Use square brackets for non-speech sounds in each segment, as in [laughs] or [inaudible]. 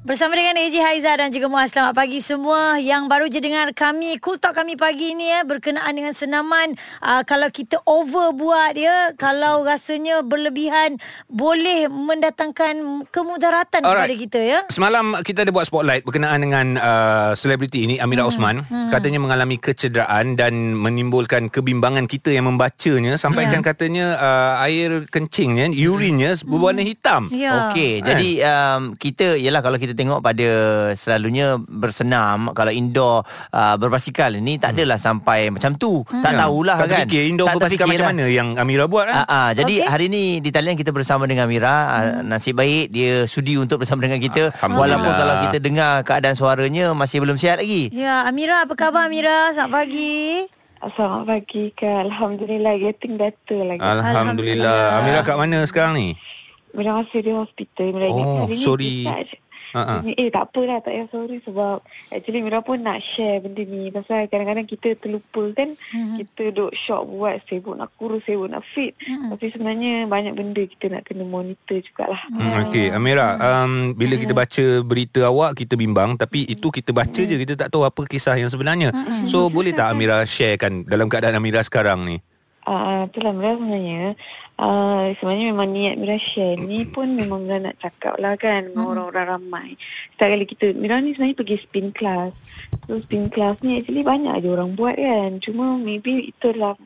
Bersama dengan AJ Haiza dan juga Muaz Selamat pagi semua Yang baru je dengar kami Cool Talk kami pagi ni ya Berkenaan dengan senaman uh, Kalau kita over buat ya Kalau rasanya berlebihan Boleh mendatangkan kemudaratan Alright. kepada kita ya Semalam kita ada buat spotlight Berkenaan dengan uh, selebriti ini Amira hmm. Osman hmm. Katanya mengalami kecederaan Dan menimbulkan kebimbangan kita yang membacanya Sampaikan yeah. katanya uh, Air kencingnya Urinnya hmm. berwarna hitam yeah. Okey, kan? jadi um, kita Yalah kalau kita kita tengok pada selalunya bersenam kalau indoor uh, berbasikal ini tak adalah hmm. sampai macam tu. Hmm. Tak tahulah tak kan. Terfikir indoor tak berbasikal macam lah. mana yang Amira buat kan. Uh, uh, jadi okay. hari ni di talian kita bersama dengan Amira. Uh, hmm. nasib baik dia sudi untuk bersama dengan kita walaupun kalau kita dengar keadaan suaranya masih belum sihat lagi. Ya, Amira apa khabar Amira? Selamat pagi. Selamat pagi Kak. Alhamdulillah getting better lagi. Alhamdulillah. Alhamdulillah. Amira kat mana sekarang ni? Mira masih di hospital. Mira oh, sorry. Uh-huh. Eh tak apalah tak payah sorry sebab actually Mira pun nak share benda ni pasal kadang-kadang kita terlupa kan uh-huh. kita duk shock buat sibuk nak kurus sibuk nak fit uh-huh. tapi sebenarnya banyak benda kita nak kena monitor jugalah. Hmm, okay Amira um, bila uh-huh. kita baca berita awak kita bimbang tapi uh-huh. itu kita baca uh-huh. je kita tak tahu apa kisah yang sebenarnya. Uh-huh. So boleh tak Amira sharekan dalam keadaan Amira sekarang ni? Uh, itulah Mira sebenarnya. Uh, Sebenarnya memang niat Mira share ni pun memang Mira nak cakap lah kan Dengan hmm. orang-orang ramai. Setiap kali kita Mira ni sebenarnya pergi spin class. So spin class ni actually banyak je orang buat kan. Cuma maybe itulah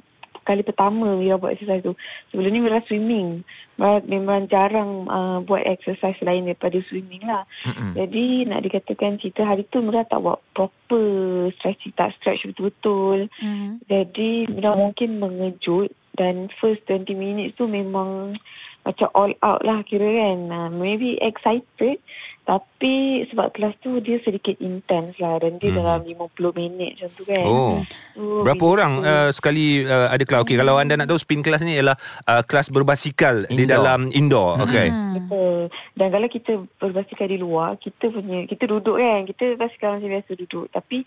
kali pertama Mira buat exercise tu. Sebelum ni Mira swimming. Mira memang jarang uh, buat exercise lain daripada swimming lah. Mm-hmm. Jadi nak dikatakan cerita hari tu Mira tak buat proper stretching, tak stretch betul-betul. Mm-hmm. Jadi Mira mungkin mengejut dan first 20 minutes tu memang macam all out lah kira kan. Uh, maybe excited tapi sebab kelas tu dia sedikit intense lah dan dia hmm. dalam 50 minit macam tu kan. Oh. So, Berapa orang uh, sekali uh, ada kelas? Okey, hmm. kalau anda nak tahu spin class ni ialah uh, kelas berbasikal indoor. di dalam indoor. Hmm. Okey. Betul. Dan kalau kita berbasikal di luar, kita punya kita duduk kan. Kita basikal macam biasa duduk. Tapi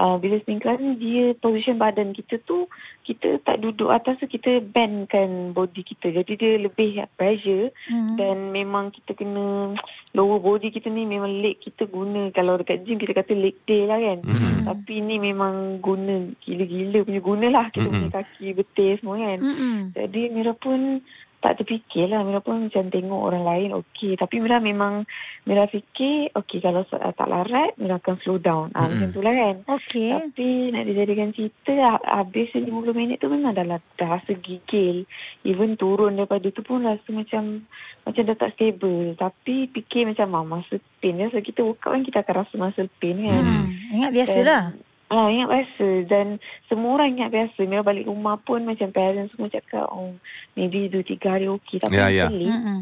uh, bila spin class ni dia position badan kita tu kita tak duduk atas tu kita bendkan body kita. Jadi dia lebih pressure hmm. dan memang kita kena lower body kita ni memang leg kita guna kalau dekat gym kita kata leg day lah kan mm-hmm. tapi ni memang guna gila-gila punya guna lah kita mm-hmm. punya kaki betul semua kan mm-hmm. jadi Mira pun tak terfikir lah Mira pun macam tengok orang lain okey. Tapi Mira memang Mira fikir okey kalau tak larat Mira akan slow down. Ah, mm-hmm. macam tu lah kan. Okay. tapi nak dijadikan cerita habis 50 minit tu memang dah, dah rasa gigil. Even turun daripada tu pun rasa macam macam dah tak stable. Tapi fikir macam ah, masa pain. Ya so kita workout kan kita akan rasa masa pain kan. Hmm. ingat biasalah Dan, Ah, ingat biasa dan semua orang ingat biasa. Mira balik rumah pun macam parents semua cakap, oh maybe 2-3 hari okey. Tapi yeah, yeah. Mm-hmm.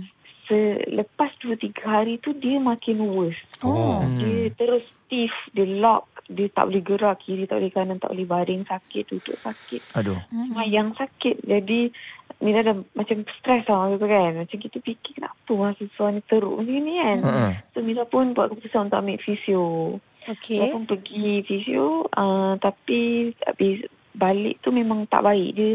selepas 2-3 hari tu dia makin worse. Oh. Dia terus stiff, dia lock, dia tak boleh gerak kiri, tak boleh kanan, tak boleh baring sakit, duduk sakit. Aduh. Mm-hmm. Yang sakit. Jadi Mira dah macam stres lah masa tu kan. Macam kita fikir kenapa mahasiswa ni teruk macam ni kan. Mm-hmm. So Mira pun buat keputusan untuk ambil fisio. Okay. Walaupun pergi fisio uh, tapi habis balik tu memang tak baik. Dia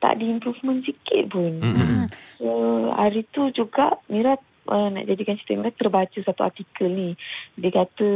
tak ada improvement sikit pun. Mm-hmm. So hari tu juga Mira uh, nak jadikan cerita Mira terbaca satu artikel ni. Dia kata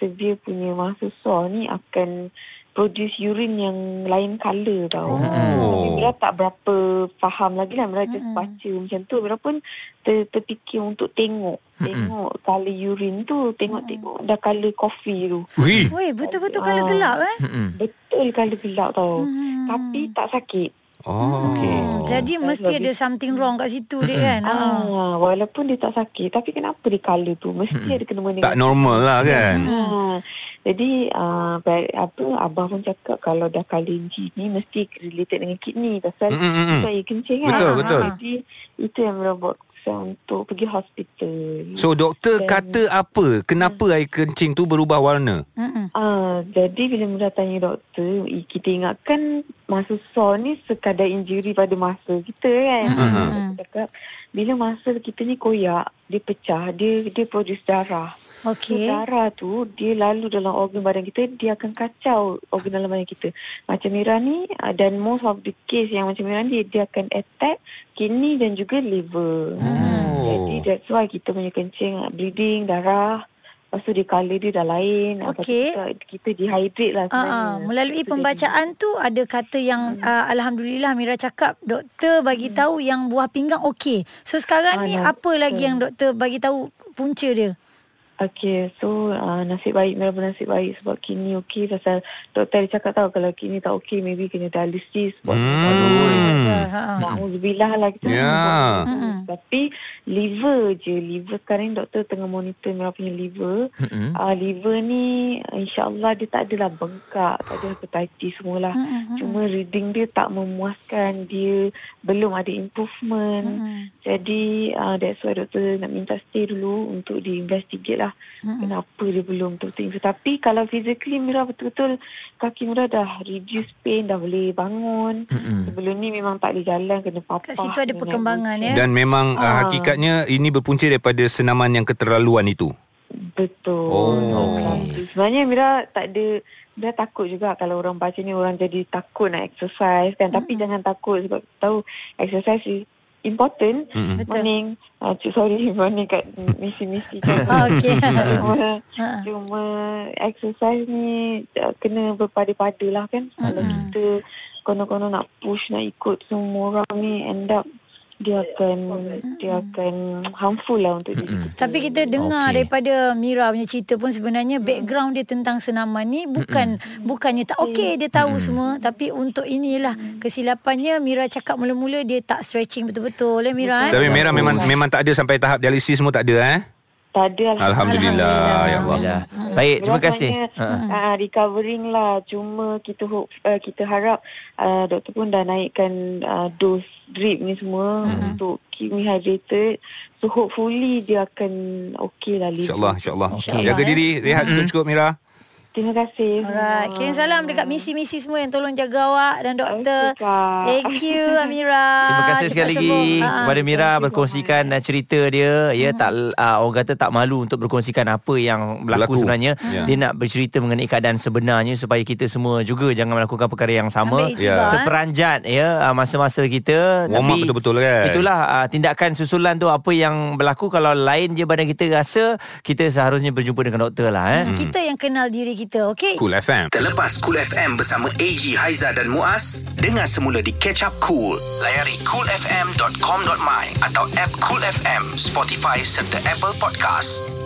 severe punya mahasiswa ni akan produce urine yang lain color tau. Oh. Mira tak berapa faham lagi lah. Mira just baca macam tu. Mira pun ter, terfikir untuk tengok. Tengok color urine tu. Tengok-tengok dah color coffee tu. Wih, betul-betul color gelap eh? Betul color gelap tau. Hmm. Tapi tak sakit. Oh, okay. Jadi oh. mesti ada something wrong kat situ dia kan. Ah, walaupun dia tak sakit, tapi kenapa dia color tu? Mesti ada kena dengan Tak normal lah kan. Hmm. Jadi uh, apa abah pun cakap kalau dah color ni mesti related dengan kidney pasal saya kencing kan. Betul, betul. Jadi itu yang buat untuk pergi hospital. So doktor Dan, kata apa? Kenapa hmm. air kencing tu berubah warna? Ah, uh, jadi bila mula tanya doktor, kita ingatkan mahasiswa ni sekadar injury pada masa kita kan. Hmm. Cakap bila masa kita ni koyak, dia pecah, dia dia produce darah. Okey. So, darah tu dia lalu dalam organ badan kita, dia akan kacau organ dalam badan kita. Macam Mira ni uh, dan most of the case yang macam Mira ni dia akan attack kidney dan juga liver. Oh. Jadi that's why kita punya kencing uh, bleeding darah Lepas tu dia colour dia dah lain. Lepas tu Okey. Kita, kita dehydrate lah Ah, sebenarnya. ah. melalui Itu pembacaan tu ada kata yang uh, alhamdulillah Mira cakap doktor bagi tahu yang buah pinggang okey. So sekarang Ah, ni no, apa lagi betul. yang doktor bagi tahu punca dia? Okay, so uh, nasib baik, Mira bernasib baik sebab kini okey pasal doktor dia cakap tahu kalau kini tak okey maybe kena dialisis. buat Hmm. Ha, ha. Na'udzubillah lah kita Ya. buat Mm-mm. Tapi liver je Liver sekarang doktor tengah monitor Mira punya liver Mm-mm. uh, Liver ni InsyaAllah dia tak adalah bengkak Tak ada hepatitis semualah Mm-mm. Cuma reading dia tak memuaskan Dia belum ada improvement Mm-mm. Jadi uh, that's why doktor nak minta stay dulu Untuk diinvestigate lah Mm-mm. Kenapa dia belum betul-betul improve. Tapi kalau physically Mira betul-betul Kaki Mira dah reduce pain Dah boleh bangun Mm-mm. Sebelum ni memang tak boleh jalan Kena papah Kat situ ada perkembangan, ya? Dan memang uh, Ah. hakikatnya ini berpunca daripada senaman yang keterlaluan itu. Betul. Oh. Okey. Sebenarnya Mira tak ada Mira takut juga kalau orang baca ni orang jadi takut nak exercise kan. Tapi jangan takut sebab tahu exercise is important. Mm-mm. Betul. Morning. Uh, sorry, [laughs] morning kat misi-misi Ah, [laughs] okey. cuma, Ha. cuma exercise ni uh, kena berpada-pada lah kan. Kalau Mm-mm. kita konon-konon nak push, nak ikut semua orang ni end up dia akan dia akan harmful lah untuk diri kita. Tapi kita dengar Okey. daripada Mira punya cerita pun sebenarnya background dia tentang senaman ni bukan bukannya tak okey dia tahu semua tapi untuk inilah kesilapannya Mira cakap mula-mula dia tak stretching betul-betul ya Mira eh. Tapi Merah memang memang tak ada sampai tahap dialisis semua tak ada eh. Tak ada Alhamdulillah, ya Allah. Alhamdulillah. Baik, terima kasih. Uh, recovering lah. Cuma kita hope, uh, kita harap uh, doktor pun dah naikkan uh, dos drip ni semua Hmm. untuk keep me hydrated. So hopefully dia akan okay lah. InsyaAllah, insyaAllah. InsyaAllah, Jaga diri, rehat cukup-cukup Mira. Terima kasih. Alright, kirim salam dekat misi-misi semua yang tolong jaga awak dan doktor. Okay. Thank you [laughs] Amira. Terima kasih Cepat sekali lagi sembuh. Ha. kepada Mira berkongsikan uh, cerita dia. Ya tak uh, orang kata tak malu untuk berkongsikan apa yang berlaku, Berlaku. sebenarnya. Ya. Dia nak bercerita mengenai keadaan sebenarnya supaya kita semua juga jangan melakukan perkara yang sama. Ambil iktibar, eh. Terperanjat ya uh, masa-masa kita. Warm up betul-betul kan. Itulah uh, tindakan susulan tu apa yang berlaku kalau lain je badan kita rasa kita seharusnya berjumpa dengan doktor lah eh. Hmm, Kita yang kenal diri kita, okey? Cool FM. Terlepas Cool FM bersama AG Haiza dan Muaz, dengar semula di Catch Up Cool. Layari coolfm.com.my atau app Cool FM, Spotify serta Apple Podcast.